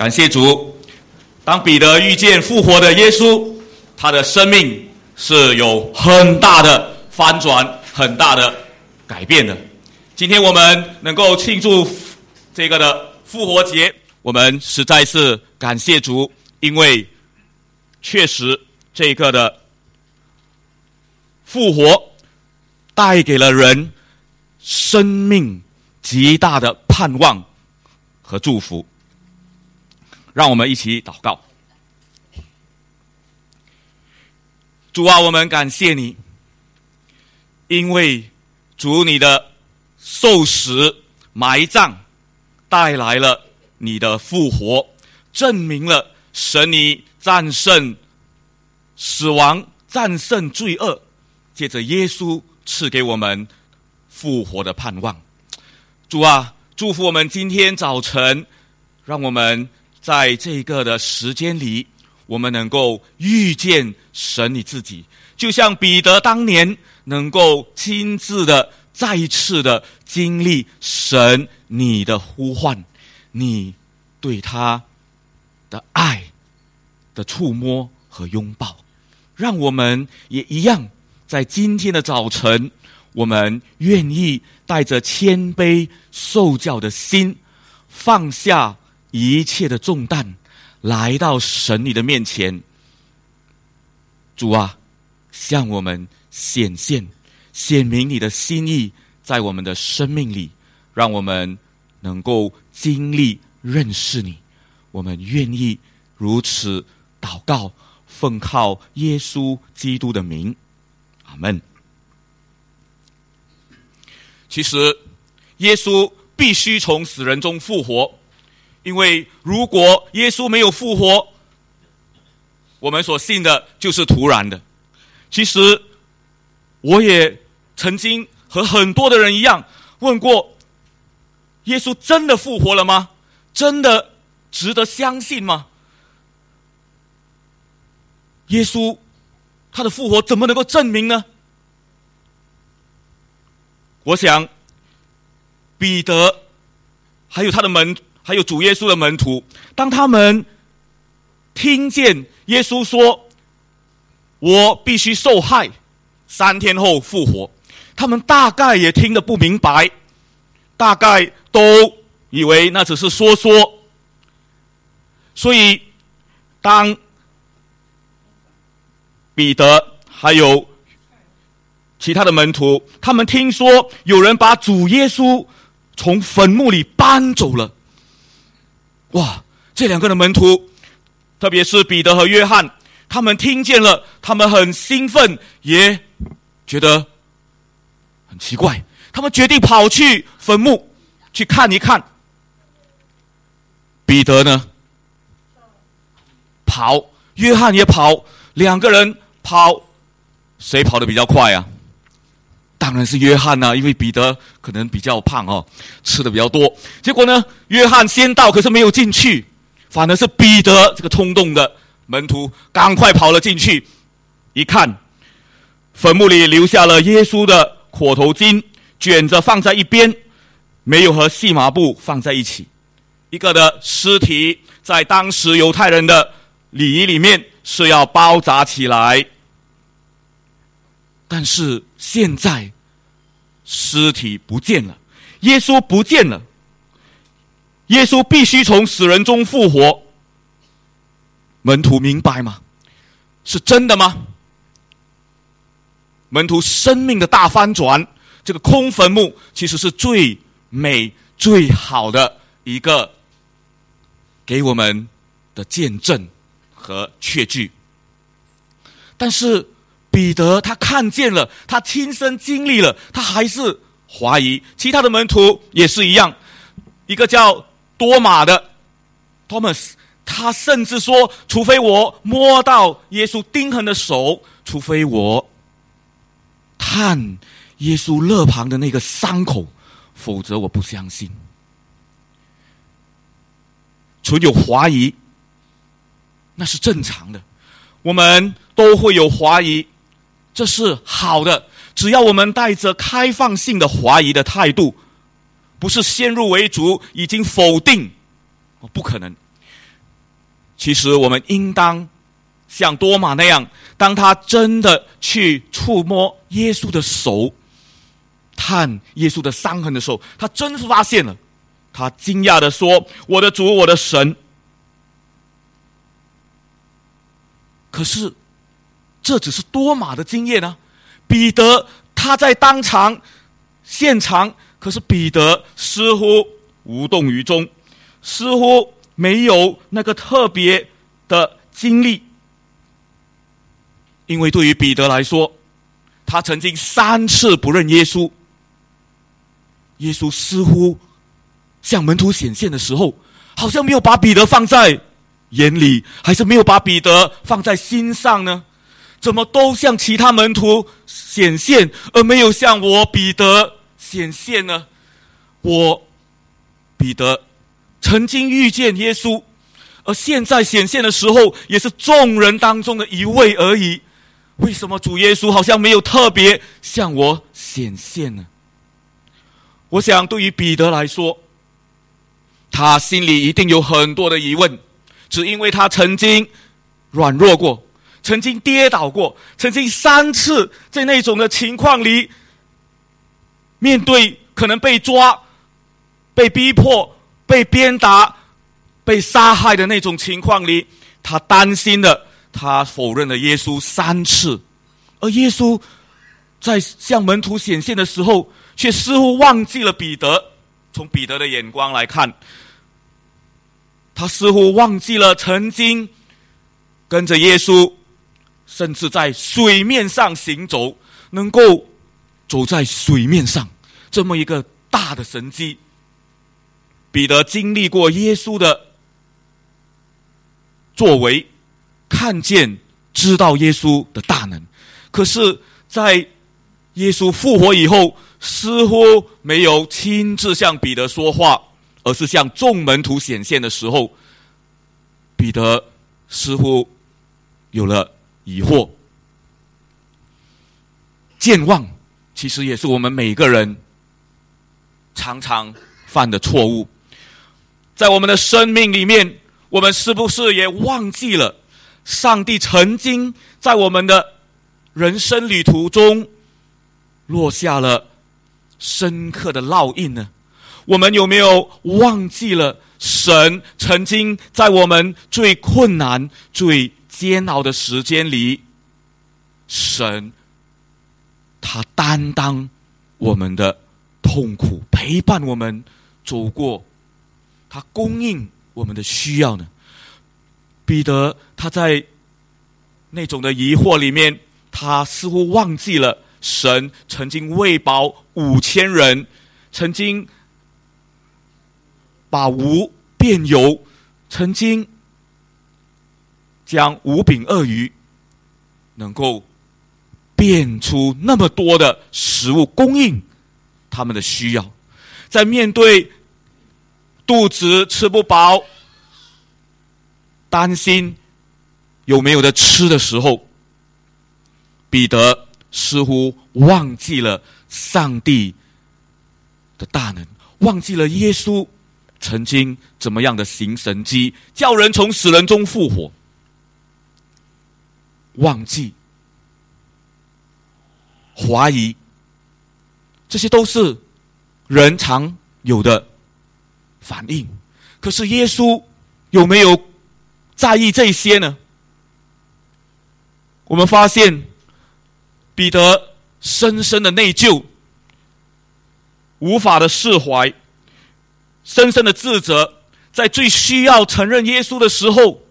感谢主。当彼得遇见复活的耶稣，他的生命是有很大的翻转、很大的改变的。今天我们能够庆祝这个的复活节，我们实在是感谢主，因为确实这个的复活带给了人生命极大的盼望和祝福。让我们一起祷告。主啊，我们感谢你，因为主你的受死、埋葬带来了你的复活，证明了神你战胜死亡、战胜罪恶，借着耶稣赐给我们复活的盼望。主啊，祝福我们今天早晨，让我们。在这个的时间里，我们能够遇见神你自己，就像彼得当年能够亲自的再一次的经历神你的呼唤，你对他的爱的触摸和拥抱，让我们也一样，在今天的早晨，我们愿意带着谦卑受教的心放下。一切的重担来到神你的面前，主啊，向我们显现、显明你的心意，在我们的生命里，让我们能够经历认识你。我们愿意如此祷告，奉靠耶稣基督的名，阿门。其实，耶稣必须从死人中复活。因为如果耶稣没有复活，我们所信的就是徒然的。其实，我也曾经和很多的人一样问过：耶稣真的复活了吗？真的值得相信吗？耶稣他的复活怎么能够证明呢？我想，彼得还有他的门。还有主耶稣的门徒，当他们听见耶稣说：“我必须受害，三天后复活。”他们大概也听得不明白，大概都以为那只是说说。所以，当彼得还有其他的门徒，他们听说有人把主耶稣从坟墓里搬走了。哇！这两个的门徒，特别是彼得和约翰，他们听见了，他们很兴奋，也觉得很奇怪。他们决定跑去坟墓去看一看。彼得呢，跑；约翰也跑。两个人跑，谁跑得比较快啊？当然是约翰呐，因为彼得可能比较胖哦，吃的比较多。结果呢，约翰先到，可是没有进去，反而是彼得这个冲动的门徒赶快跑了进去。一看，坟墓里留下了耶稣的裹头巾，卷着放在一边，没有和细麻布放在一起。一个的尸体在当时犹太人的礼仪里面是要包扎起来。但是现在，尸体不见了，耶稣不见了。耶稣必须从死人中复活。门徒明白吗？是真的吗？门徒生命的大翻转，这个空坟墓其实是最美、最好的一个给我们的见证和确据。但是。彼得他看见了，他亲身经历了，他还是怀疑。其他的门徒也是一样。一个叫多马的 Thomas，他甚至说：“除非我摸到耶稣钉痕的手，除非我看耶稣肋旁的那个伤口，否则我不相信。”存有怀疑，那是正常的。我们都会有怀疑。这是好的，只要我们带着开放性的怀疑的态度，不是先入为主，已经否定，不可能。其实我们应当像多马那样，当他真的去触摸耶稣的手，看耶稣的伤痕的时候，他真是发现了，他惊讶的说：“我的主，我的神。”可是，这只是多马的经验啊。彼得他在当场现场，可是彼得似乎无动于衷，似乎没有那个特别的经历。因为对于彼得来说，他曾经三次不认耶稣。耶稣似乎向门徒显现的时候，好像没有把彼得放在。眼里还是没有把彼得放在心上呢？怎么都向其他门徒显现，而没有向我彼得显现呢？我彼得曾经遇见耶稣，而现在显现的时候，也是众人当中的一位而已。为什么主耶稣好像没有特别向我显现呢？我想，对于彼得来说，他心里一定有很多的疑问。只因为他曾经软弱过，曾经跌倒过，曾经三次在那种的情况里，面对可能被抓、被逼迫、被鞭打、被杀害的那种情况里，他担心的，他否认了耶稣三次，而耶稣在向门徒显现的时候，却似乎忘记了彼得。从彼得的眼光来看。他似乎忘记了曾经跟着耶稣，甚至在水面上行走，能够走在水面上这么一个大的神迹。彼得经历过耶稣的作为，看见知道耶稣的大能，可是，在耶稣复活以后，似乎没有亲自向彼得说话。而是向众门徒显现的时候，彼得似乎有了疑惑。健忘其实也是我们每个人常常犯的错误。在我们的生命里面，我们是不是也忘记了上帝曾经在我们的人生旅途中落下了深刻的烙印呢？我们有没有忘记了神曾经在我们最困难、最煎熬的时间里，神他担当我们的痛苦，陪伴我们走过，他供应我们的需要呢？彼得他在那种的疑惑里面，他似乎忘记了神曾经喂饱五千人，曾经。把无变有，曾经将五饼二鱼能够变出那么多的食物供应他们的需要，在面对肚子吃不饱、担心有没有的吃的时候，彼得似乎忘记了上帝的大能，忘记了耶稣。曾经怎么样的行神迹，叫人从死人中复活？忘记、怀疑，这些都是人常有的反应。可是耶稣有没有在意这些呢？我们发现彼得深深的内疚，无法的释怀。深深的自责，在最需要承认耶稣的时候，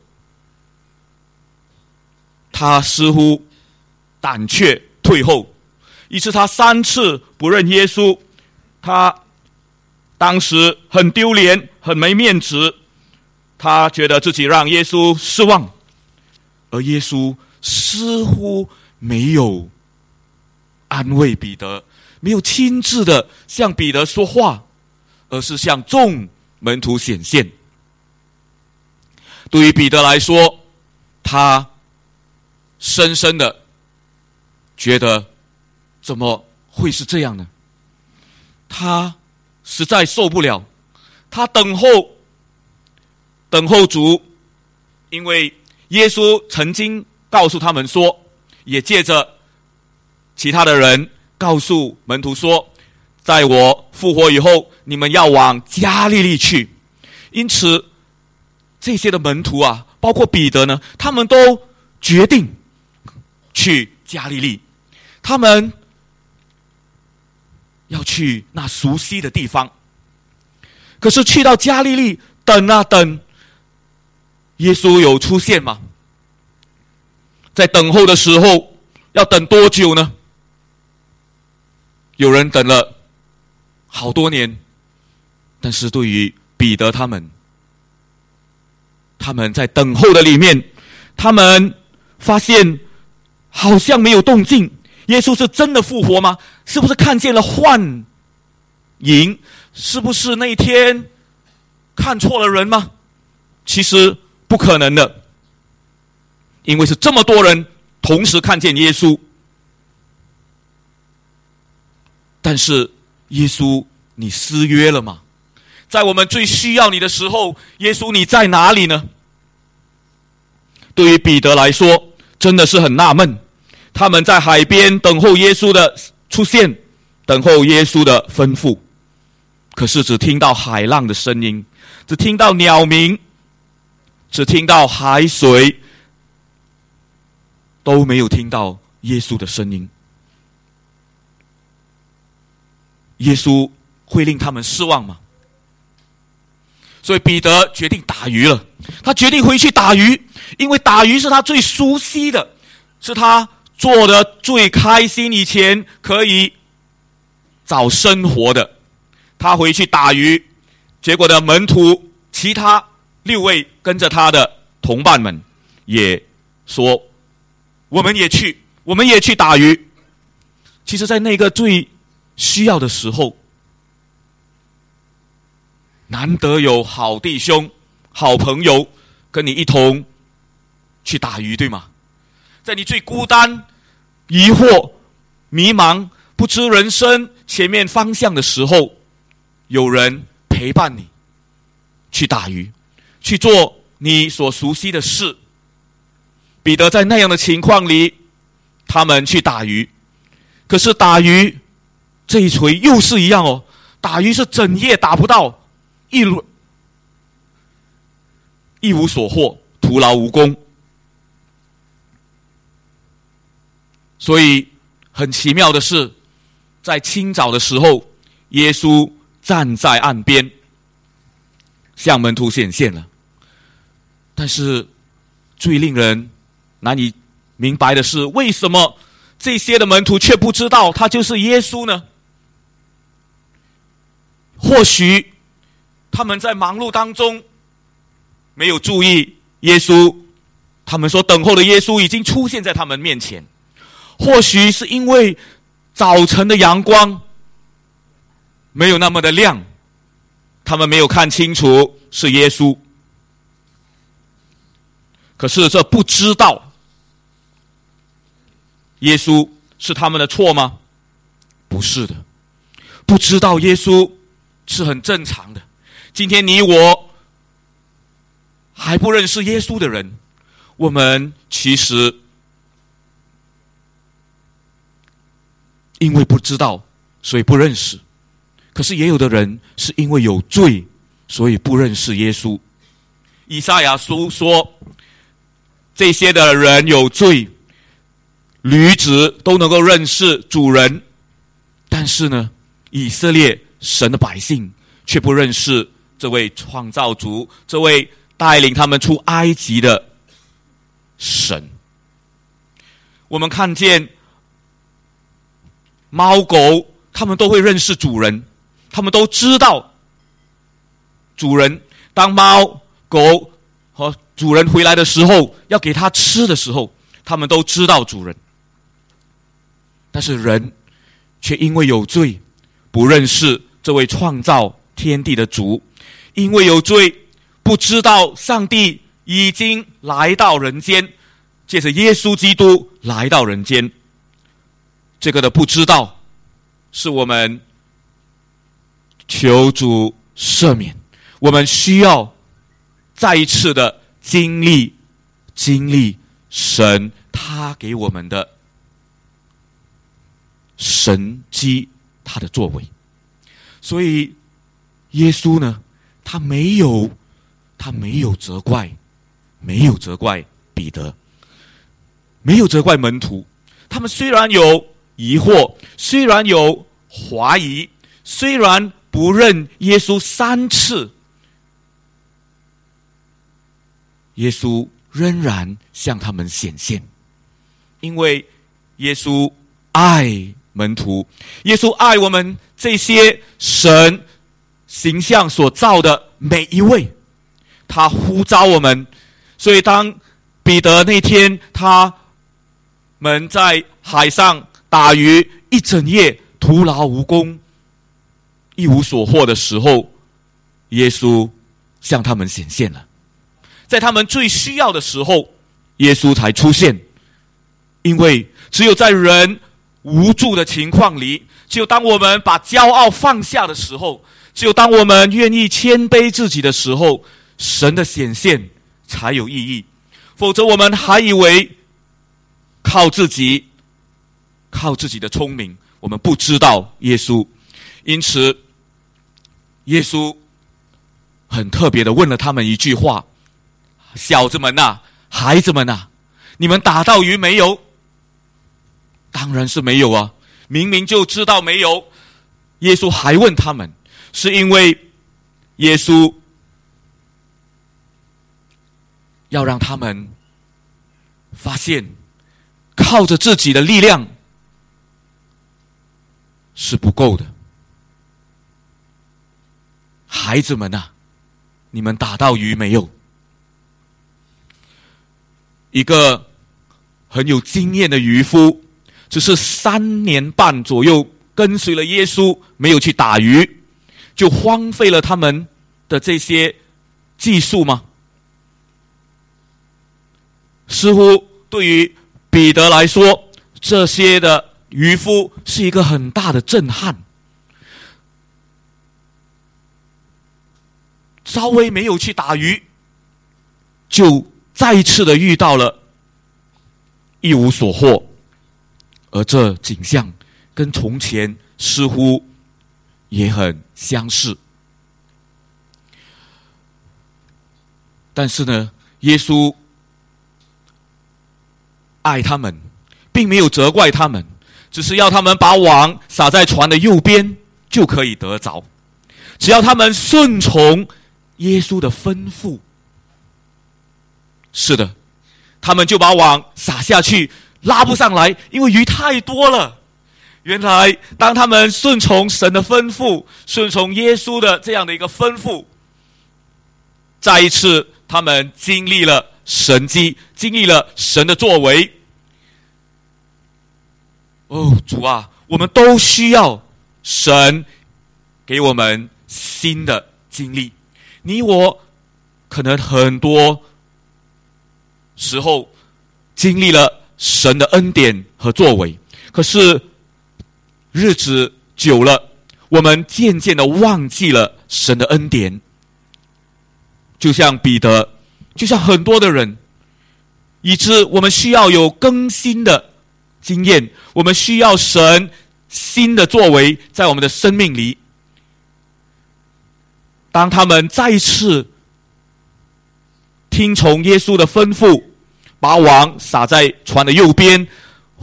他似乎胆怯退后，于是他三次不认耶稣，他当时很丢脸，很没面子，他觉得自己让耶稣失望，而耶稣似乎没有安慰彼得，没有亲自的向彼得说话。而是向众门徒显现。对于彼得来说，他深深的觉得，怎么会是这样呢？他实在受不了，他等候，等候主因为耶稣曾经告诉他们说，也借着其他的人告诉门徒说，在我复活以后，你们要往加利利去。因此，这些的门徒啊，包括彼得呢，他们都决定去加利利，他们要去那熟悉的地方。可是去到加利利，等啊等，耶稣有出现吗？在等候的时候，要等多久呢？有人等了好多年，但是对于彼得他们，他们在等候的里面，他们发现好像没有动静。耶稣是真的复活吗？是不是看见了幻影？是不是那天看错了人吗？其实不可能的，因为是这么多人同时看见耶稣。但是耶稣，你失约了吗？在我们最需要你的时候，耶稣你在哪里呢？对于彼得来说，真的是很纳闷。他们在海边等候耶稣的出现，等候耶稣的吩咐。可是只听到海浪的声音，只听到鸟鸣，只听到海水，都没有听到耶稣的声音。耶稣会令他们失望吗？所以彼得决定打鱼了。他决定回去打鱼，因为打鱼是他最熟悉的，是他做的最开心，以前可以找生活的。他回去打鱼，结果的门徒其他六位跟着他的同伴们也说：“我们也去，我们也去打鱼。”其实，在那个最需要的时候，难得有好弟兄、好朋友跟你一同去打鱼，对吗？在你最孤单、疑惑、迷茫、不知人生前面方向的时候。有人陪伴你去打鱼，去做你所熟悉的事。彼得在那样的情况里，他们去打鱼，可是打鱼这一锤又是一样哦，打鱼是整夜打不到，一轮一无所获，徒劳无功。所以很奇妙的是，在清早的时候，耶稣。站在岸边，向门徒显现了。但是，最令人难以明白的是，为什么这些的门徒却不知道他就是耶稣呢？或许他们在忙碌当中没有注意耶稣，他们所等候的耶稣已经出现在他们面前。或许是因为早晨的阳光。没有那么的亮，他们没有看清楚是耶稣。可是这不知道耶稣是他们的错吗？不是的，不知道耶稣是很正常的。今天你我还不认识耶稣的人，我们其实因为不知道，所以不认识。可是也有的人是因为有罪，所以不认识耶稣。以赛亚书说，这些的人有罪，驴子都能够认识主人，但是呢，以色列神的百姓却不认识这位创造主，这位带领他们出埃及的神。我们看见猫狗，他们都会认识主人。他们都知道，主人当猫狗和主人回来的时候，要给他吃的时候，他们都知道主人。但是人却因为有罪，不认识这位创造天地的主，因为有罪，不知道上帝已经来到人间，借着耶稣基督来到人间。这个的不知道，是我们。求主赦免，我们需要再一次的经历经历神他给我们的神机，他的作为。所以耶稣呢，他没有，他没有责怪，没有责怪彼得，没有责怪门徒。他们虽然有疑惑，虽然有怀疑，虽然不认耶稣三次，耶稣仍然向他们显现，因为耶稣爱门徒，耶稣爱我们这些神形象所造的每一位，他呼召我们，所以当彼得那天他。们在海上打鱼一整夜，徒劳无功，一无所获的时候，耶稣向他们显现了。在他们最需要的时候，耶稣才出现。因为只有在人无助的情况里，只有当我们把骄傲放下的时候，只有当我们愿意谦卑自己的时候，神的显现才有意义。否则，我们还以为。靠自己，靠自己的聪明，我们不知道耶稣，因此，耶稣很特别的问了他们一句话：“小子们呐，孩子们呐，你们打到鱼没有？”当然是没有啊！明明就知道没有，耶稣还问他们，是因为耶稣要让他们发现。靠着自己的力量是不够的，孩子们呐，你们打到鱼没有？一个很有经验的渔夫，只是三年半左右跟随了耶稣，没有去打鱼，就荒废了他们的这些技术吗？似乎对于。彼得来说，这些的渔夫是一个很大的震撼。稍微没有去打鱼，就再次的遇到了一无所获，而这景象跟从前似乎也很相似。但是呢，耶稣。爱他们，并没有责怪他们，只是要他们把网撒在船的右边，就可以得着。只要他们顺从耶稣的吩咐，是的，他们就把网撒下去，拉不上来，因为鱼太多了。原来，当他们顺从神的吩咐，顺从耶稣的这样的一个吩咐，再一次，他们经历了。神迹经历了神的作为，哦，主啊，我们都需要神给我们新的经历。你我可能很多时候经历了神的恩典和作为，可是日子久了，我们渐渐的忘记了神的恩典，就像彼得。就像很多的人，以致我们需要有更新的经验，我们需要神新的作为在我们的生命里。当他们再次听从耶稣的吩咐，把网撒在船的右边，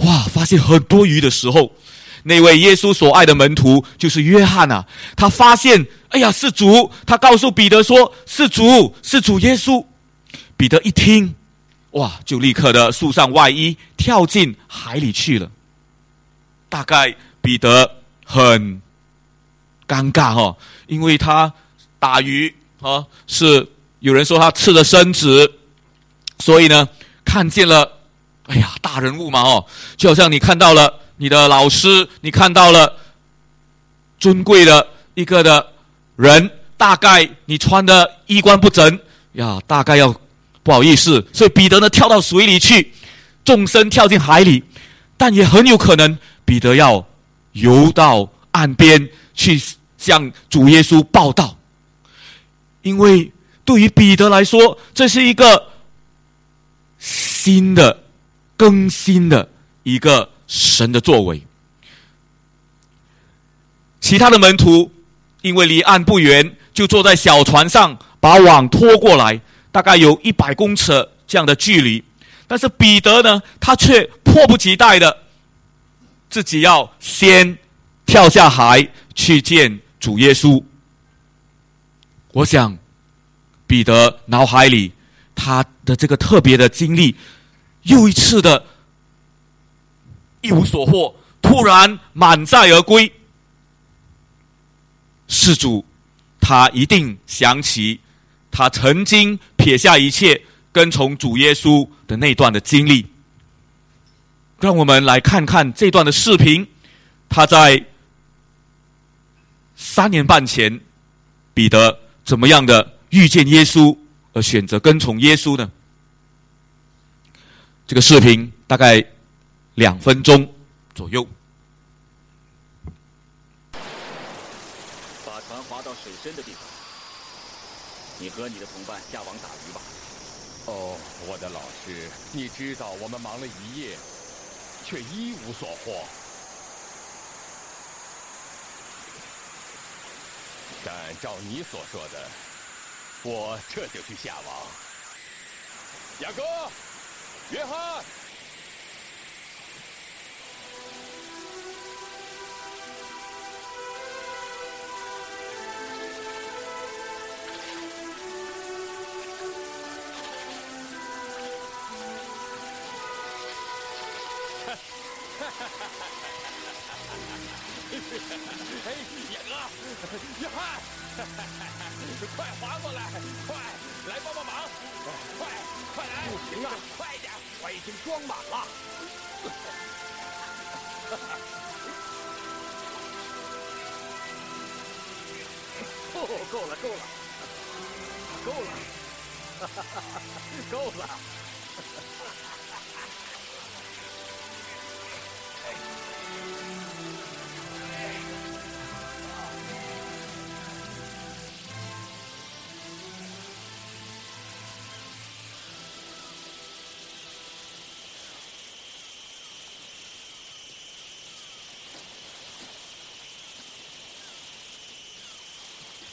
哇，发现很多鱼的时候，那位耶稣所爱的门徒就是约翰啊，他发现，哎呀，是主！他告诉彼得说：“是主，是主耶稣。”彼得一听，哇，就立刻的束上外衣，跳进海里去了。大概彼得很尴尬哈，因为他打鱼啊，是有人说他赤着身子，所以呢，看见了，哎呀，大人物嘛哦，就好像你看到了你的老师，你看到了尊贵的一个的人，大概你穿的衣冠不整呀，大概要。不好意思，所以彼得呢跳到水里去，纵身跳进海里，但也很有可能彼得要游到岸边去向主耶稣报道，因为对于彼得来说，这是一个新的、更新的一个神的作为。其他的门徒因为离岸不远，就坐在小船上把网拖过来，大概有一百公尺这样的距离。但是彼得呢，他却迫不及待的自己要先跳下海去见主耶稣。我想，彼得脑海里他的这个特别的经历，又一次的一无所获，突然满载而归。事主，他一定想起他曾经撇下一切跟从主耶稣的那段的经历。让我们来看看这段的视频，他在三年半前，彼得。怎么样的遇见耶稣而选择跟从耶稣呢？这个视频大概两分钟左右。把船划到水深的地方，你和你的同伴下网打鱼吧。哦，我的老师，你知道我们忙了一夜，却一无所获。但照你所说的，我这就去下网。雅各，约翰。哥，约翰，快划过来，快来帮帮忙，快快来！不行啊，快点，我已经装满了。哦，够了，够了，够了，够了。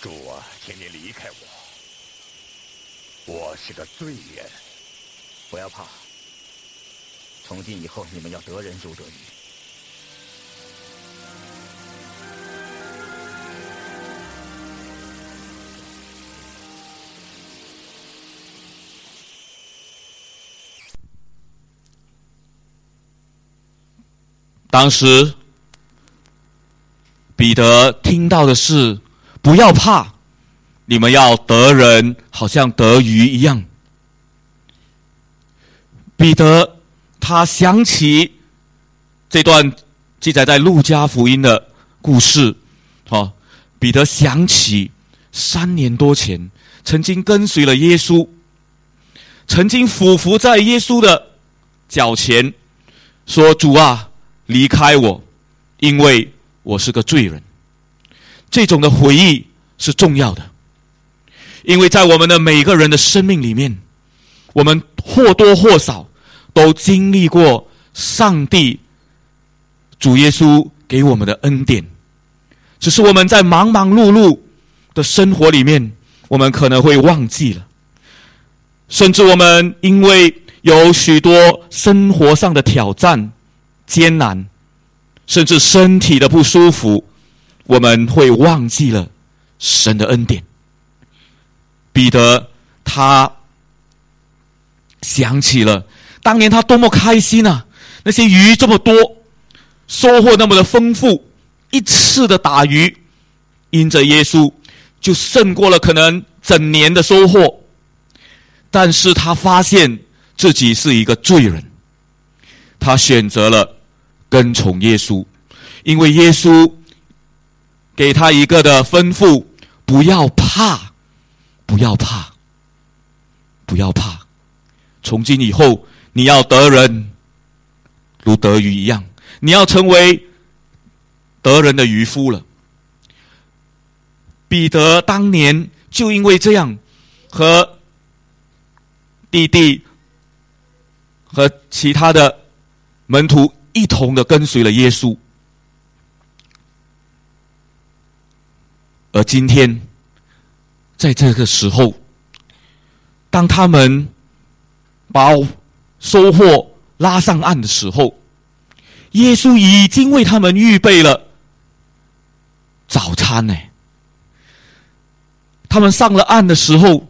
主啊，请你离开我，我是个罪人。不要怕，从今以后你们要得人如得鱼。当时，彼得听到的是。不要怕，你们要得人，好像得鱼一样。彼得他想起这段记载在路加福音的故事，哦，彼得想起三年多前曾经跟随了耶稣，曾经俯伏在耶稣的脚前，说：“主啊，离开我，因为我是个罪人。”这种的回忆是重要的，因为在我们的每个人的生命里面，我们或多或少都经历过上帝、主耶稣给我们的恩典，只是我们在忙忙碌碌的生活里面，我们可能会忘记了，甚至我们因为有许多生活上的挑战、艰难，甚至身体的不舒服。我们会忘记了神的恩典。彼得他想起了当年他多么开心啊！那些鱼这么多，收获那么的丰富，一次的打鱼，因着耶稣就胜过了可能整年的收获。但是他发现自己是一个罪人，他选择了跟从耶稣，因为耶稣。给他一个的吩咐：不要怕，不要怕，不要怕。从今以后，你要得人如得鱼一样，你要成为得人的渔夫了。彼得当年就因为这样，和弟弟和其他的门徒一同的跟随了耶稣。而今天，在这个时候，当他们把收获拉上岸的时候，耶稣已经为他们预备了早餐呢。他们上了岸的时候，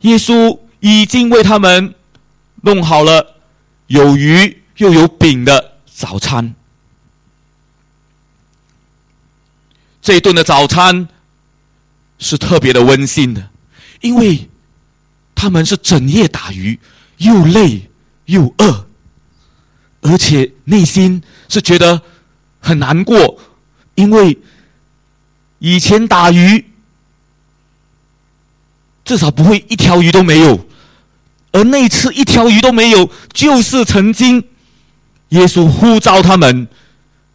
耶稣已经为他们弄好了有鱼又有饼的早餐。这顿的早餐。是特别的温馨的，因为他们是整夜打鱼，又累又饿，而且内心是觉得很难过，因为以前打鱼至少不会一条鱼都没有，而那次一条鱼都没有，就是曾经耶稣呼召他们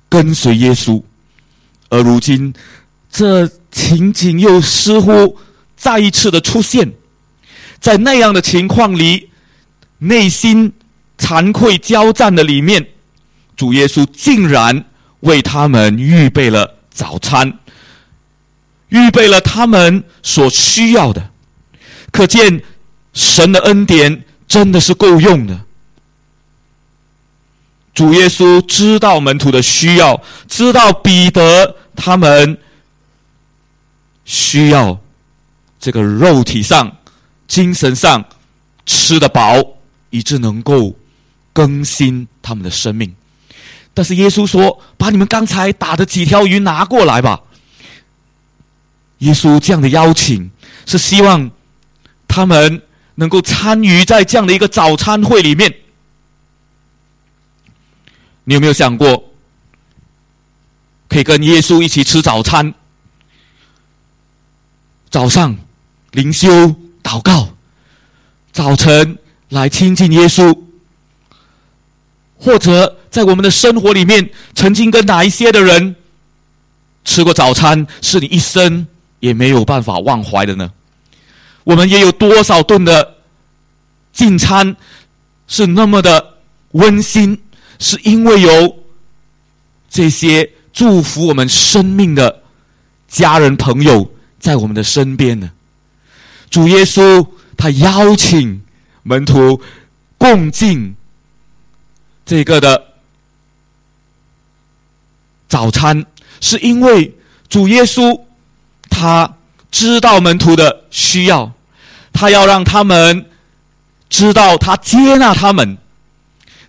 跟随耶稣，而如今这。情景又似乎再一次的出现，在那样的情况里，内心惭愧交战的里面，主耶稣竟然为他们预备了早餐，预备了他们所需要的。可见神的恩典真的是够用的。主耶稣知道门徒的需要，知道彼得他们。需要这个肉体上、精神上吃得饱，以致能够更新他们的生命。但是耶稣说：“把你们刚才打的几条鱼拿过来吧。”耶稣这样的邀请是希望他们能够参与在这样的一个早餐会里面。你有没有想过，可以跟耶稣一起吃早餐？早上灵修祷告，早晨来亲近耶稣，或者在我们的生活里面，曾经跟哪一些的人吃过早餐，是你一生也没有办法忘怀的呢？我们也有多少顿的进餐是那么的温馨，是因为有这些祝福我们生命的家人朋友。在我们的身边呢，主耶稣他邀请门徒共进这个的早餐，是因为主耶稣他知道门徒的需要，他要让他们知道他接纳他们，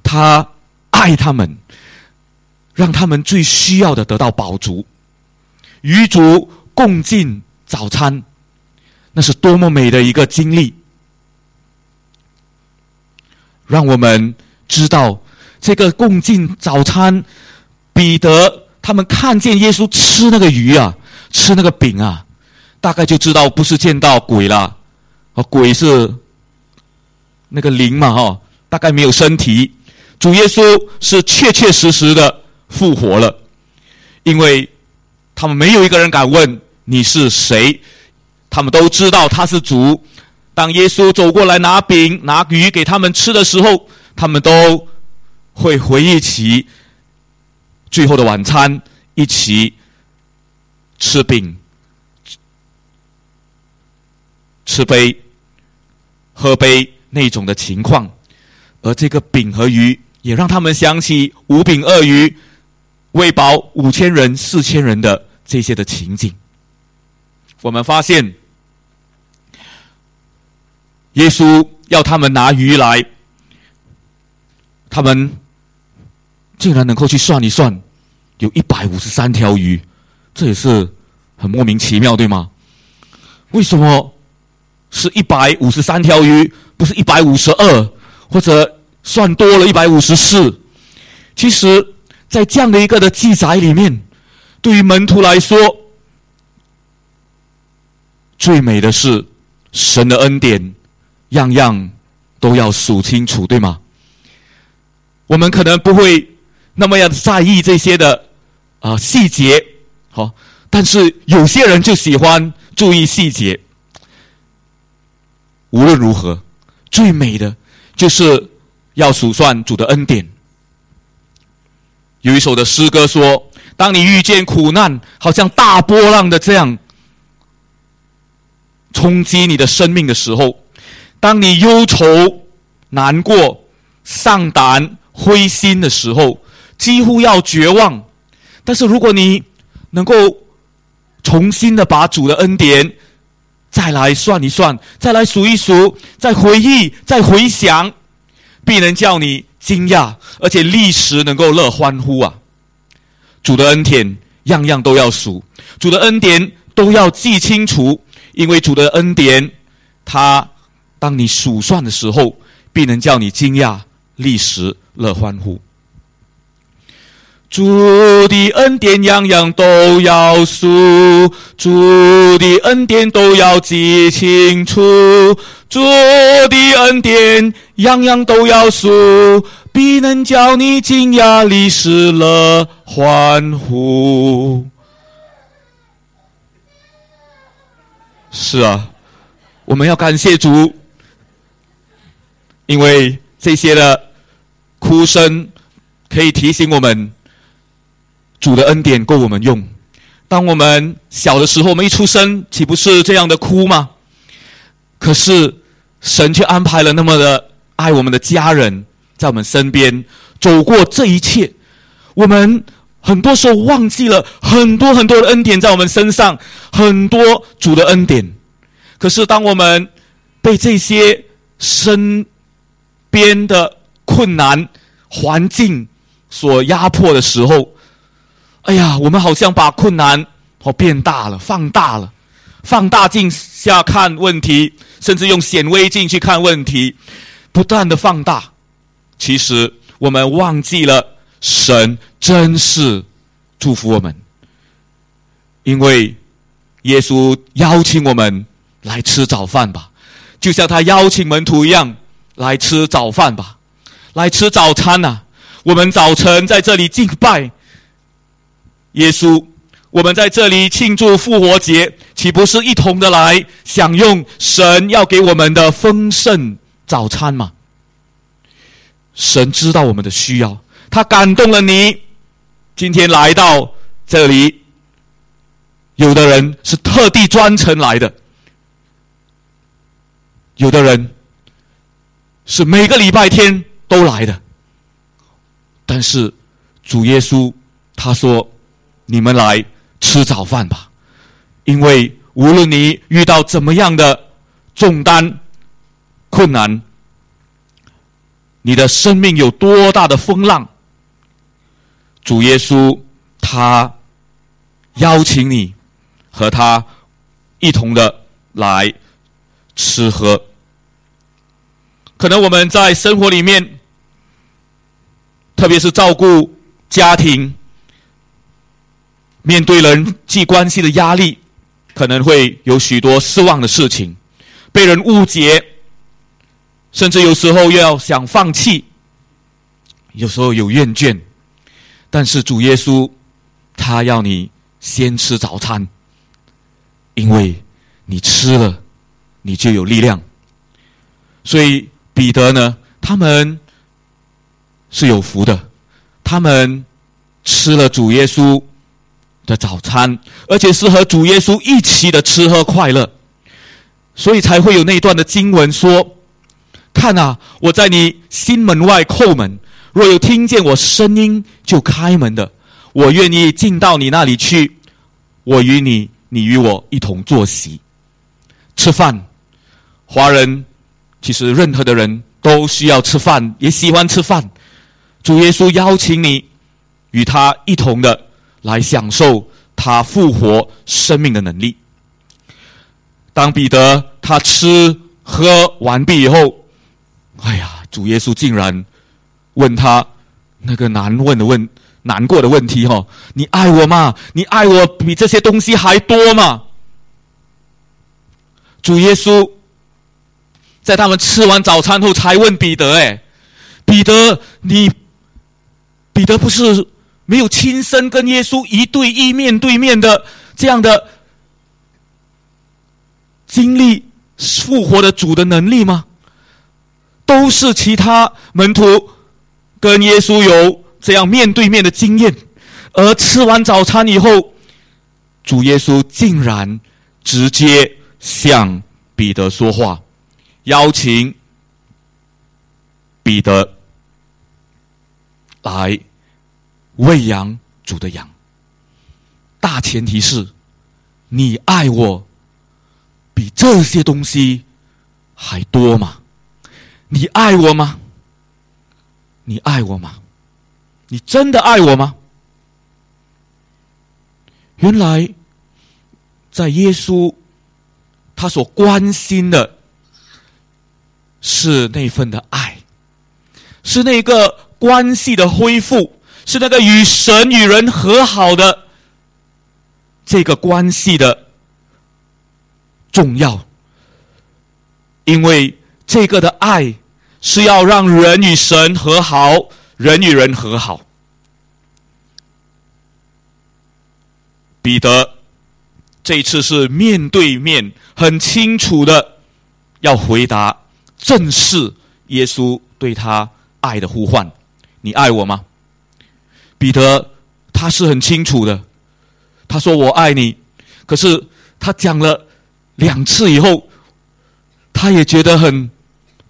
他爱他们，让他们最需要的得到饱足，与主共进。早餐，那是多么美的一个经历！让我们知道这个共进早餐，彼得他们看见耶稣吃那个鱼啊，吃那个饼啊，大概就知道不是见到鬼了。哦，鬼是那个灵嘛，哈，大概没有身体。主耶稣是确确实实的复活了，因为他们没有一个人敢问。你是谁？他们都知道他是主。当耶稣走过来拿饼拿鱼给他们吃的时候，他们都会回忆起最后的晚餐，一起吃饼、吃杯、喝杯那种的情况。而这个饼和鱼，也让他们想起五饼二鱼喂饱五千人、四千人的这些的情景。我们发现，耶稣要他们拿鱼来，他们竟然能够去算一算，有一百五十三条鱼，这也是很莫名其妙，对吗？为什么是一百五十三条鱼，不是一百五十二，或者算多了一百五十四？其实，在这样的一个的记载里面，对于门徒来说，最美的是神的恩典，样样都要数清楚，对吗？我们可能不会那么样在意这些的啊细节，好，但是有些人就喜欢注意细节。无论如何，最美的就是要数算主的恩典。有一首的诗歌说：“当你遇见苦难，好像大波浪的这样冲击你的生命的时候，当你忧愁、难过、丧胆、灰心的时候，几乎要绝望。但是如果你能够重新的把主的恩典再来算一算，再来数一数，再回忆，再回想，必能叫你。”惊讶，而且历时能够乐欢呼啊！主的恩典样样都要数，主的恩典都要记清楚，因为主的恩典，他当你数算的时候，必能叫你惊讶、立时乐欢呼。主的恩典样样都要数，主的恩典都要记清楚，主的恩典样样都要数，必能叫你惊讶、历史了欢呼。是啊，我们要感谢主，因为这些的哭声可以提醒我们。主的恩典够我们用。当我们小的时候，我们一出生，岂不是这样的哭吗？可是神却安排了那么的爱我们的家人在我们身边，走过这一切。我们很多时候忘记了很多很多的恩典在我们身上，很多主的恩典。可是当我们被这些身边的困难环境所压迫的时候，哎呀，我们好像把困难哦变大了，放大了，放大镜下看问题，甚至用显微镜去看问题，不断的放大。其实我们忘记了，神真是祝福我们，因为耶稣邀请我们来吃早饭吧，就像他邀请门徒一样来吃早饭吧，来吃早餐呐。我们早晨在这里敬拜。耶稣，我们在这里庆祝复活节，岂不是一同的来享用神要给我们的丰盛早餐吗？神知道我们的需要，他感动了你，今天来到这里。有的人是特地专程来的，有的人是每个礼拜天都来的。但是主耶稣他说。你们来吃早饭吧，因为无论你遇到怎么样的重担、困难，你的生命有多大的风浪，主耶稣他邀请你和他一同的来吃喝。可能我们在生活里面，特别是照顾家庭。面对人际关系的压力，可能会有许多失望的事情，被人误解，甚至有时候又要想放弃，有时候有厌倦。但是主耶稣，他要你先吃早餐，因为你吃了，你就有力量。所以彼得呢，他们是有福的，他们吃了主耶稣。的早餐，而且是和主耶稣一起的吃喝快乐，所以才会有那一段的经文说：“看啊，我在你心门外叩门，若有听见我声音就开门的，我愿意进到你那里去，我与你，你与我一同坐席吃饭。”华人其实任何的人都需要吃饭，也喜欢吃饭。主耶稣邀请你与他一同的。来享受他复活生命的能力。当彼得他吃喝完毕以后，哎呀，主耶稣竟然问他那个难问的问、难过的问题：哈，你爱我吗？你爱我比这些东西还多吗？主耶稣在他们吃完早餐后才问彼得：哎，彼得，你彼得不是？没有亲身跟耶稣一对一、面对面的这样的经历复活的主的能力吗？都是其他门徒跟耶稣有这样面对面的经验，而吃完早餐以后，主耶稣竟然直接向彼得说话，邀请彼得来喂养主的羊。大前提是，你爱我比这些东西还多吗？你爱我吗？你爱我吗？你真的爱我吗？原来，在耶稣他所关心的，是那份的爱，是那个关系的恢复，是那个与神与人和好的。这个关系的重要，因为这个的爱是要让人与神和好，人与人和好。彼得这次是面对面，很清楚的要回答，正视耶稣对他爱的呼唤：“你爱我吗？”彼得他是很清楚的。他说：“我爱你。”可是他讲了两次以后，他也觉得很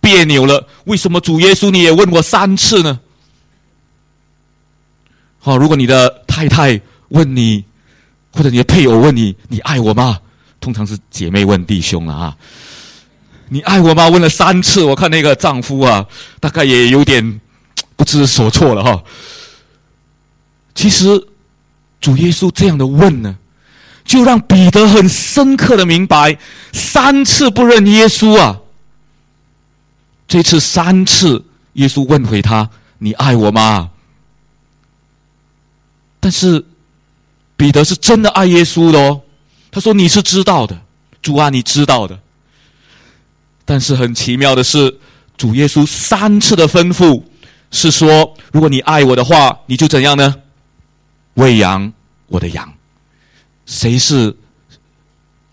别扭了。为什么主耶稣你也问我三次呢？好，如果你的太太问你，或者你的配偶问你：“你爱我吗？”通常是姐妹问弟兄了啊。你爱我吗？问了三次，我看那个丈夫啊，大概也有点不知所措了哈。其实。主耶稣这样的问呢，就让彼得很深刻的明白，三次不认耶稣啊。这次三次，耶稣问回他：“你爱我吗？”但是彼得是真的爱耶稣的哦。他说：“你是知道的，主啊，你知道的。”但是很奇妙的是，主耶稣三次的吩咐是说：“如果你爱我的话，你就怎样呢？”喂养我的羊，谁是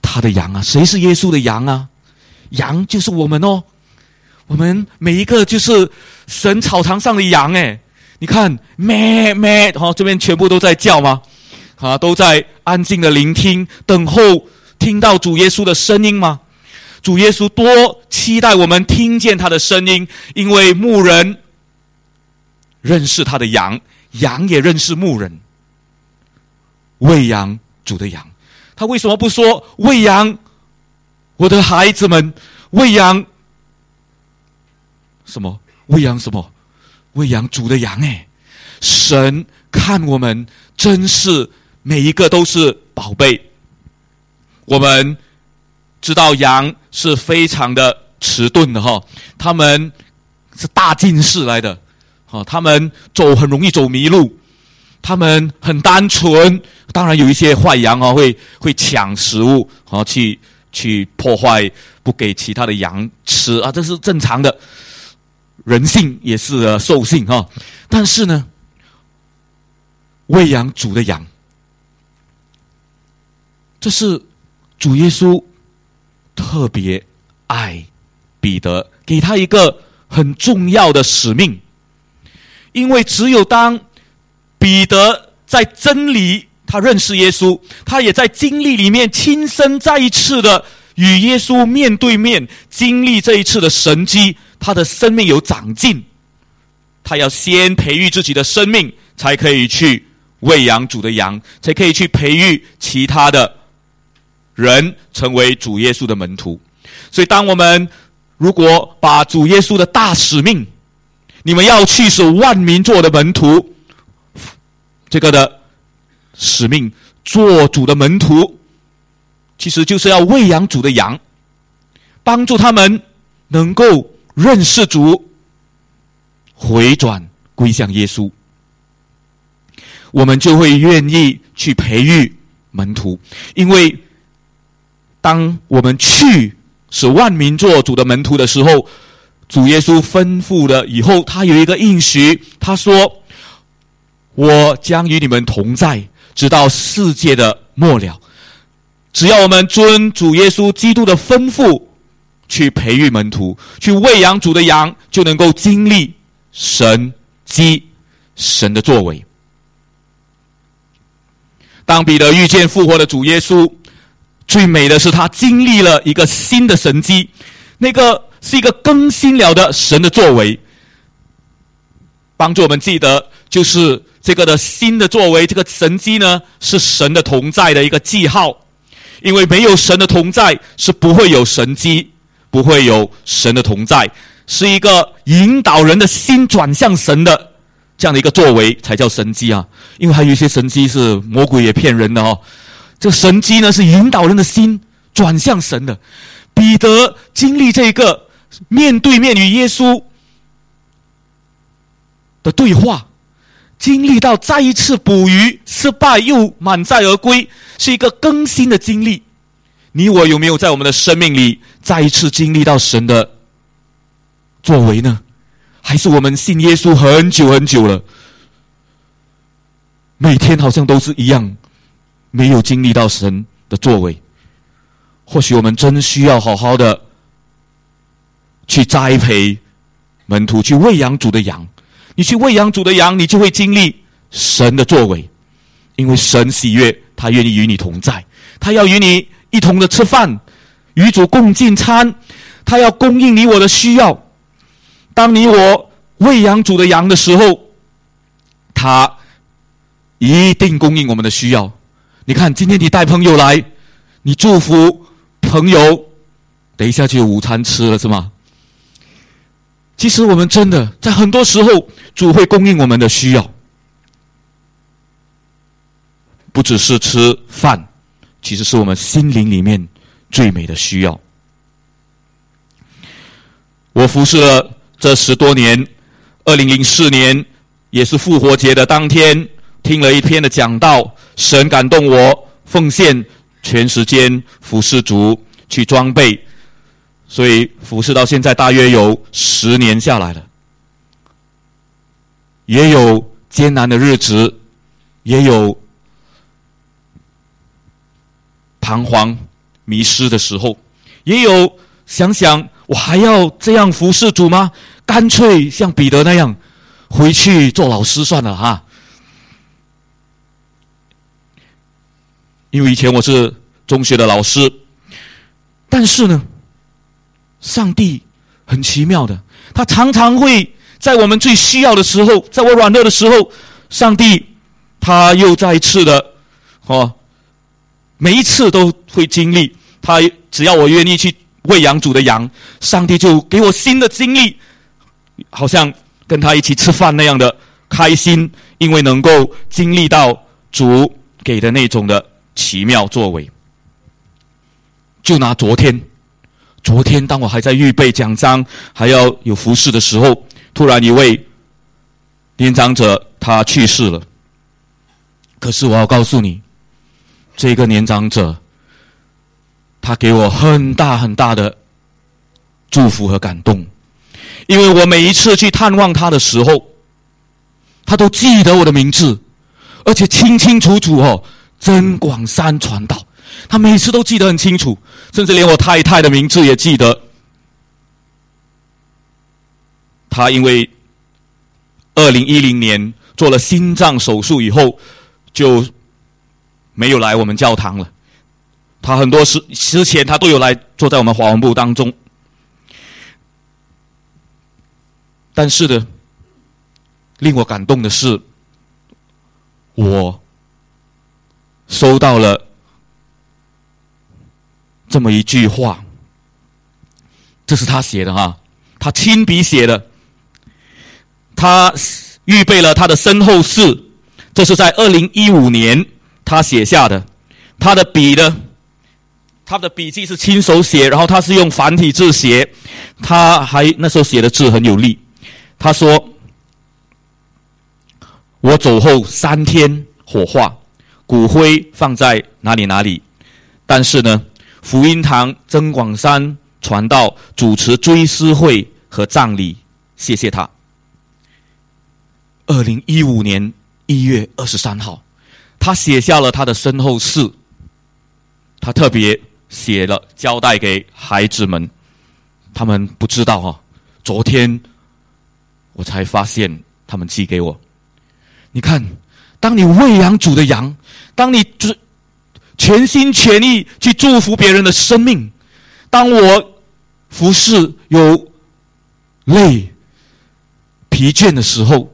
他的羊啊？谁是耶稣的羊啊？羊就是我们哦，我们每一个就是神草场上的羊哎！你看，咩咩，好，这边全部都在叫吗？啊，都在安静的聆听，等候听到主耶稣的声音吗？主耶稣多期待我们听见他的声音，因为牧人认识他的羊，羊也认识牧人。喂养主的羊，他为什么不说喂养我的孩子们？喂养什么？喂养什么？喂养主的羊？哎，神看我们真是每一个都是宝贝。我们知道羊是非常的迟钝的哈，他们是大近视来的，哈，他们走很容易走迷路。他们很单纯，当然有一些坏羊啊，会会抢食物啊，去去破坏，不给其他的羊吃啊，这是正常的，人性也是兽性哈。但是呢，喂养主的羊，这是主耶稣特别爱彼得，给他一个很重要的使命，因为只有当。彼得在真理，他认识耶稣，他也在经历里面亲身再一次的与耶稣面对面经历这一次的神迹，他的生命有长进。他要先培育自己的生命，才可以去喂养主的羊，才可以去培育其他的人成为主耶稣的门徒。所以，当我们如果把主耶稣的大使命，你们要去使万民做的门徒。这个的使命，做主的门徒，其实就是要喂养主的羊，帮助他们能够认识主，回转归向耶稣。我们就会愿意去培育门徒，因为当我们去使万民做主的门徒的时候，主耶稣吩咐了以后，他有一个应许，他说。我将与你们同在，直到世界的末了。只要我们遵主耶稣基督的吩咐去培育门徒，去喂养主的羊，就能够经历神机神的作为。当彼得遇见复活的主耶稣，最美的是他经历了一个新的神机，那个是一个更新了的神的作为，帮助我们记得，就是这个的新的作为，这个神机呢，是神的同在的一个记号，因为没有神的同在，是不会有神机，不会有神的同在，是一个引导人的心转向神的。这样的一个作为才叫神机啊！因为还有一些神机是魔鬼也骗人的哦。这神机呢是引导人的心转向神的。彼得经历这个面对面与耶稣的对话，经历到再一次捕鱼失败又满载而归，是一个更新的经历。你我有没有在我们的生命里再一次经历到神的作为呢？还是我们信耶稣很久很久了，每天好像都是一样，没有经历到神的作为。或许我们真需要好好的去栽培门徒，去喂养主的羊。你去喂养主的羊，你就会经历神的作为，因为神喜悦，他愿意与你同在，他要与你一同的吃饭，与主共进餐，他要供应你我的需要。当你我喂养主的羊的时候，他一定供应我们的需要。你看，今天你带朋友来，你祝福朋友，等一下就有午餐吃了，是吗？其实我们真的在很多时候，主会供应我们的需要，不只是吃饭，其实是我们心灵里面最美的需要。我服侍了。这十多年，二零零四年也是复活节的当天，听了一篇的讲道，神感动我奉献全时间服侍族去装备，所以服侍到现在大约有十年下来了，也有艰难的日子，也有彷徨迷失的时候，也有想想。我还要这样服侍主吗？干脆像彼得那样回去做老师算了哈。因为以前我是中学的老师，但是呢，上帝很奇妙的，他常常会在我们最需要的时候，在我软弱的时候，上帝他又再一次的哦，每一次都会经历，他只要我愿意去。喂养主的羊，上帝就给我新的经历，好像跟他一起吃饭那样的开心，因为能够经历到主给的那种的奇妙作为。就拿昨天，昨天当我还在预备奖章，还要有服饰的时候，突然一位年长者他去世了。可是我要告诉你，这个年长者。他给我很大很大的祝福和感动，因为我每一次去探望他的时候，他都记得我的名字，而且清清楚楚哦。真广山传道，他每次都记得很清楚，甚至连我太太的名字也记得。他因为二零一零年做了心脏手术以后，就没有来我们教堂了。他很多时之前，他都有来坐在我们华文部当中，但是呢，令我感动的是，我收到了这么一句话，这是他写的哈，他亲笔写的，他预备了他的身后事，这是在二零一五年他写下的，他的笔呢。他的笔记是亲手写，然后他是用繁体字写，他还那时候写的字很有力。他说：“我走后三天火化，骨灰放在哪里哪里。但是呢，福音堂曾广山传道主持追思会和葬礼，谢谢他。”二零一五年一月二十三号，他写下了他的身后事，他特别。写了交代给孩子们，他们不知道哈，昨天我才发现他们寄给我。你看，当你喂养主的羊，当你只全心全意去祝福别人的生命，当我服侍有累、疲倦的时候，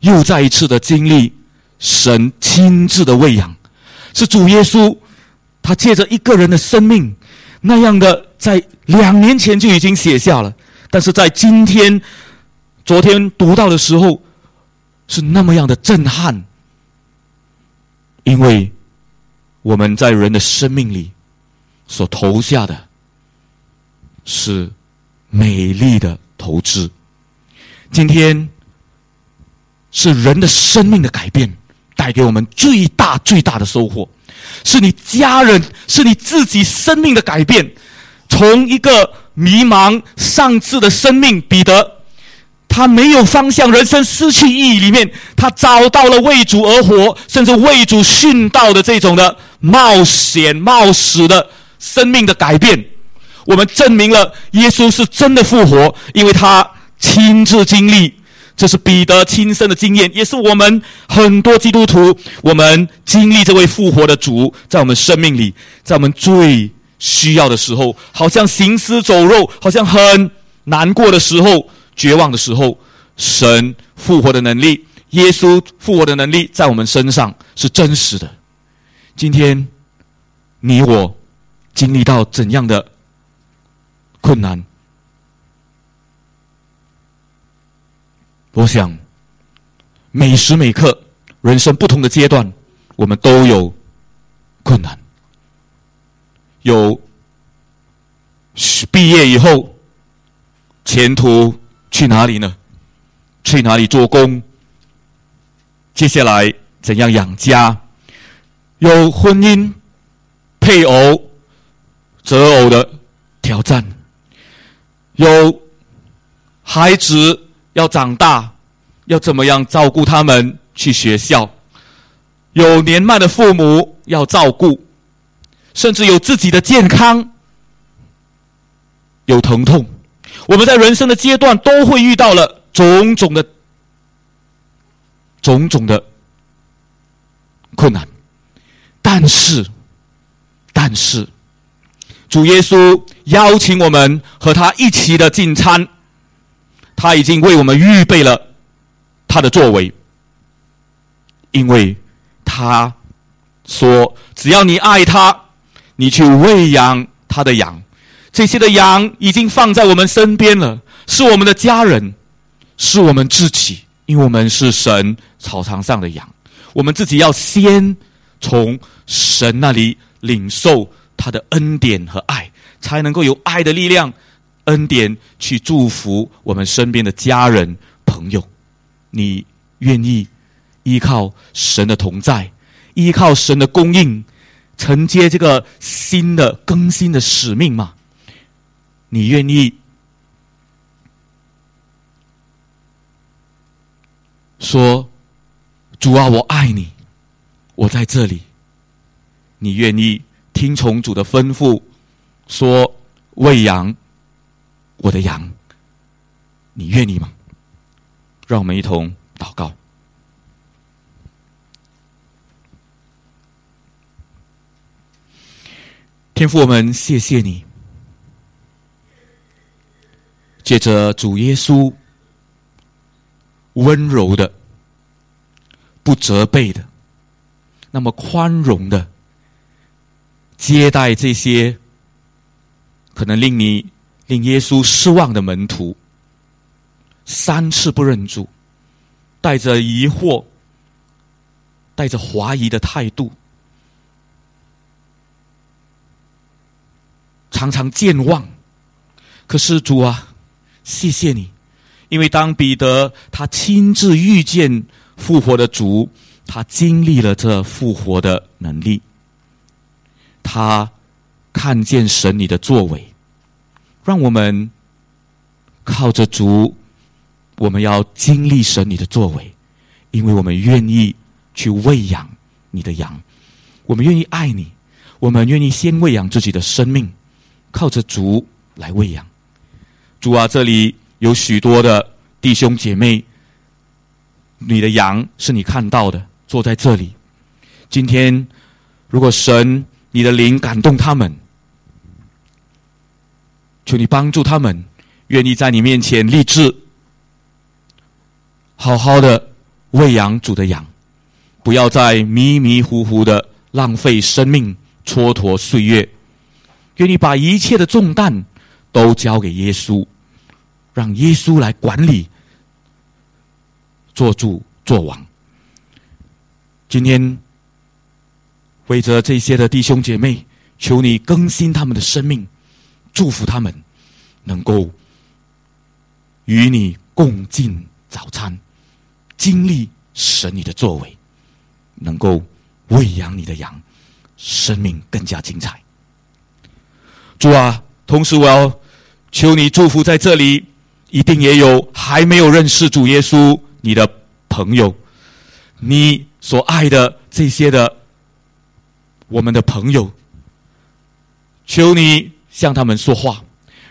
又再一次的经历神亲自的喂养，是主耶稣，他借着一个人的生命，那样的在两年前就已经写下了，但是在今天、昨天读到的时候，是那么样的震撼，因为我们在人的生命里所投下的是美丽的投资，今天。是人的生命的改变，带给我们最大最大的收获，是你家人，是你自己生命的改变。从一个迷茫丧志的生命，彼得，他没有方向，人生失去意义里面，他找到了为主而活，甚至为主殉道的这种的冒险冒死的生命的改变。我们证明了耶稣是真的复活，因为他亲自经历。这是彼得亲身的经验，也是我们很多基督徒，我们经历这位复活的主，在我们生命里，在我们最需要的时候，好像行尸走肉，好像很难过的时候，绝望的时候，神复活的能力，耶稣复活的能力，在我们身上是真实的。今天，你我经历到怎样的困难？我想，每时每刻，人生不同的阶段，我们都有困难。有毕业以后，前途去哪里呢？去哪里做工？接下来怎样养家？有婚姻、配偶、择偶的挑战，有孩子。要长大，要怎么样照顾他们去学校？有年迈的父母要照顾，甚至有自己的健康，有疼痛。我们在人生的阶段都会遇到了种种的、种种的困难，但是，但是，主耶稣邀请我们和他一起的进餐。他已经为我们预备了他的作为，因为他说：“只要你爱他，你去喂养他的羊，这些的羊已经放在我们身边了，是我们的家人，是我们自己，因为我们是神草场上的羊，我们自己要先从神那里领受他的恩典和爱，才能够有爱的力量。”恩典去祝福我们身边的家人朋友，你愿意依靠神的同在，依靠神的供应，承接这个新的更新的使命吗？你愿意说主啊，我爱你，我在这里。你愿意听从主的吩咐，说喂养？我的羊，你愿意吗？让我们一同祷告。天父，我们谢谢你，借着主耶稣温柔的、不责备的、那么宽容的接待这些可能令你。令耶稣失望的门徒，三次不认主，带着疑惑、带着怀疑的态度，常常健忘。可是主啊，谢谢你，因为当彼得他亲自遇见复活的主，他经历了这复活的能力，他看见神你的作为。让我们靠着主，我们要经历神你的作为，因为我们愿意去喂养你的羊，我们愿意爱你，我们愿意先喂养自己的生命，靠着主来喂养。主啊，这里有许多的弟兄姐妹，你的羊是你看到的，坐在这里。今天，如果神你的灵感动他们，求你帮助他们，愿意在你面前立志，好好的喂养主的羊，不要再迷迷糊糊的浪费生命、蹉跎岁月。愿你把一切的重担都交给耶稣，让耶稣来管理、做主、做王。今天，为着这些的弟兄姐妹，求你更新他们的生命，祝福他们能够与你共进早餐，经历神你的作为，能够喂养你的羊，生命更加精彩。主啊，同时我要求你祝福在这里，一定也有还没有认识主耶稣你的朋友，你所爱的这些的我们的朋友，求你向他们说话，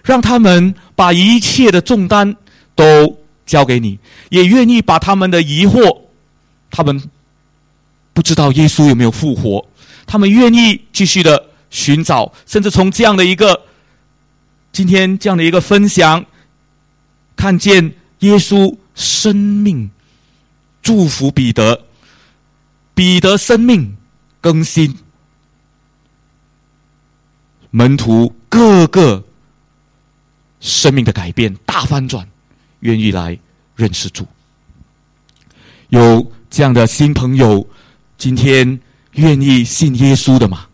让他们把一切的重担都交给你，也愿意把他们的疑惑，他们不知道耶稣有没有复活，他们愿意继续的。寻找，甚至从这样的一个今天这样的一个分享，看见耶稣生命祝福彼得，彼得生命更新，门徒各个生命的改变大翻转，愿意来认识主。有这样的新朋友，今天愿意信耶稣的吗？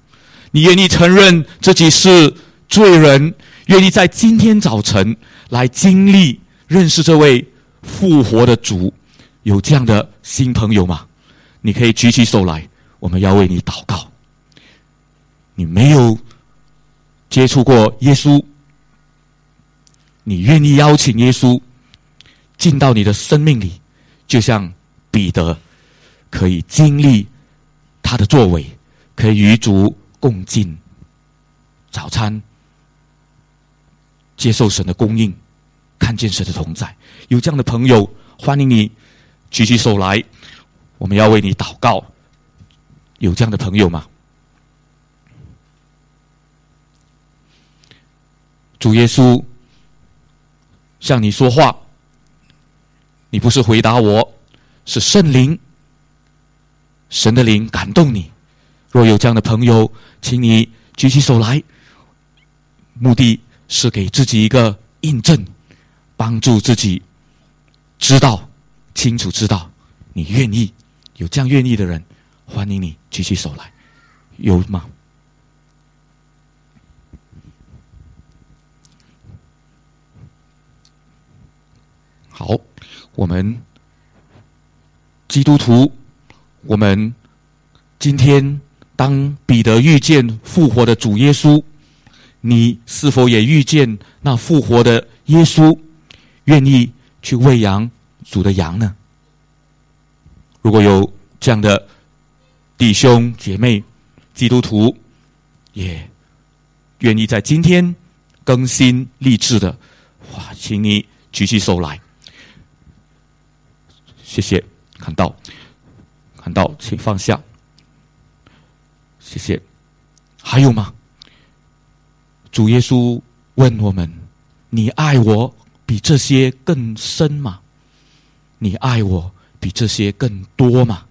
你愿意承认自己是罪人，愿意在今天早晨来经历认识这位复活的主，有这样的新朋友吗？你可以举起手来，我们要为你祷告。你没有接触过耶稣，你愿意邀请耶稣进到你的生命里，就像彼得可以经历他的作为，可以与主。共进早餐，接受神的供应，看见神的同在。有这样的朋友，欢迎你举起手来，我们要为你祷告。有这样的朋友吗？主耶稣向你说话，你不是回答我，是圣灵，神的灵感动你。若有这样的朋友，请你举起手来，目的是给自己一个印证，帮助自己知道清楚知道你愿意有这样愿意的人，欢迎你举起手来，有吗？好，我们基督徒，我们今天。当彼得遇见复活的主耶稣，你是否也遇见那复活的耶稣，愿意去喂养主的羊呢？如果有这样的弟兄姐妹、基督徒，也愿意在今天更新立志的，哇，请你举起手来，谢谢，看到，看到，请放下。谢谢。还有吗？主耶稣问我们：“你爱我比这些更深吗？你爱我比这些更多吗？”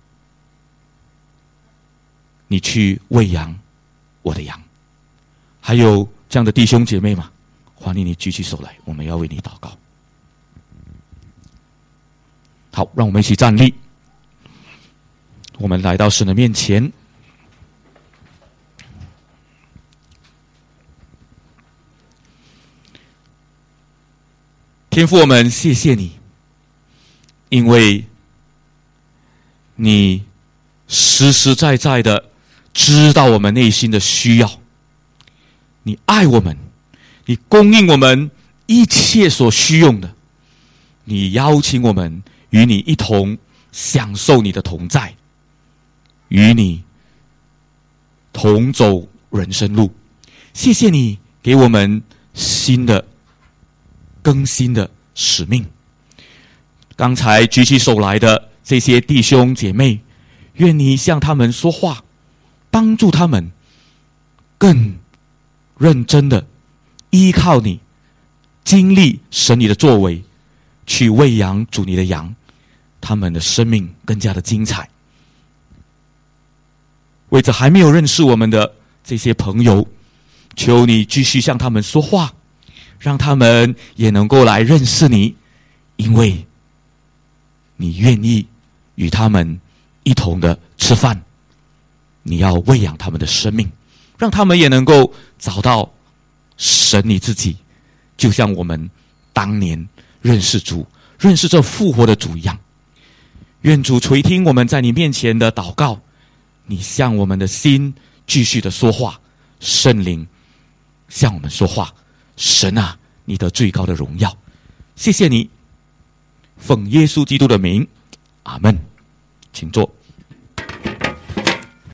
你去喂养我的羊。还有这样的弟兄姐妹吗？欢迎你举起手来，我们要为你祷告。好，让我们一起站立。我们来到神的面前。天父，我们谢谢你，因为你实实在在的知道我们内心的需要，你爱我们，你供应我们一切所需用的，你邀请我们与你一同享受你的同在，与你同走人生路。谢谢你给我们新的。更新的使命。刚才举起手来的这些弟兄姐妹，愿你向他们说话，帮助他们更认真的依靠你，经历神你的作为，去喂养主你的羊，他们的生命更加的精彩。为着还没有认识我们的这些朋友，求你继续向他们说话，让他们也能够来认识你，因为你愿意与他们一同的吃饭，你要喂养他们的生命，让他们也能够找到神你自己，就像我们当年认识主、认识这复活的主一样。愿主垂听我们在你面前的祷告。你向我们的心继续的说话，圣灵向我们说话，神啊，你的最高的荣耀，谢谢你，奉耶稣基督的名，阿门，请坐。